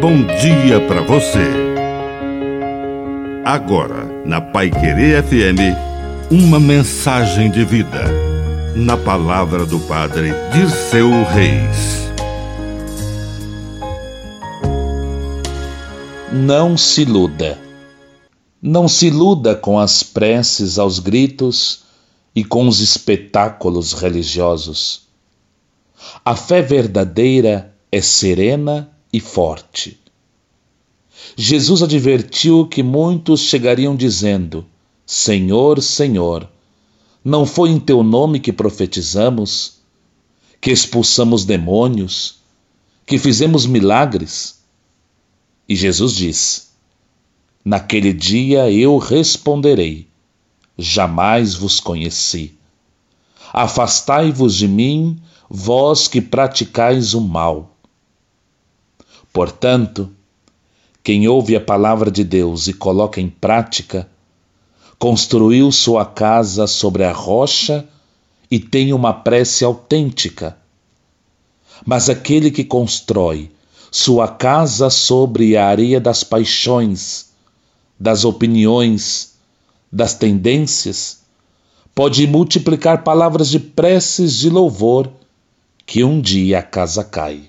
bom dia para você. Agora, na Pai Querer FM, uma mensagem de vida. Na palavra do Padre Dirceu Reis. Não se iluda. Não se iluda com as preces aos gritos e com os espetáculos religiosos. A fé verdadeira é serena e forte. Jesus advertiu que muitos chegariam dizendo: Senhor, Senhor, não foi em teu nome que profetizamos, que expulsamos demônios, que fizemos milagres? E Jesus diz: Naquele dia eu responderei: Jamais vos conheci. Afastai-vos de mim, vós que praticais o mal. Portanto, quem ouve a palavra de Deus e coloca em prática, construiu sua casa sobre a rocha e tem uma prece autêntica. Mas aquele que constrói sua casa sobre a areia das paixões, das opiniões, das tendências, pode multiplicar palavras de preces de louvor que um dia a casa cai.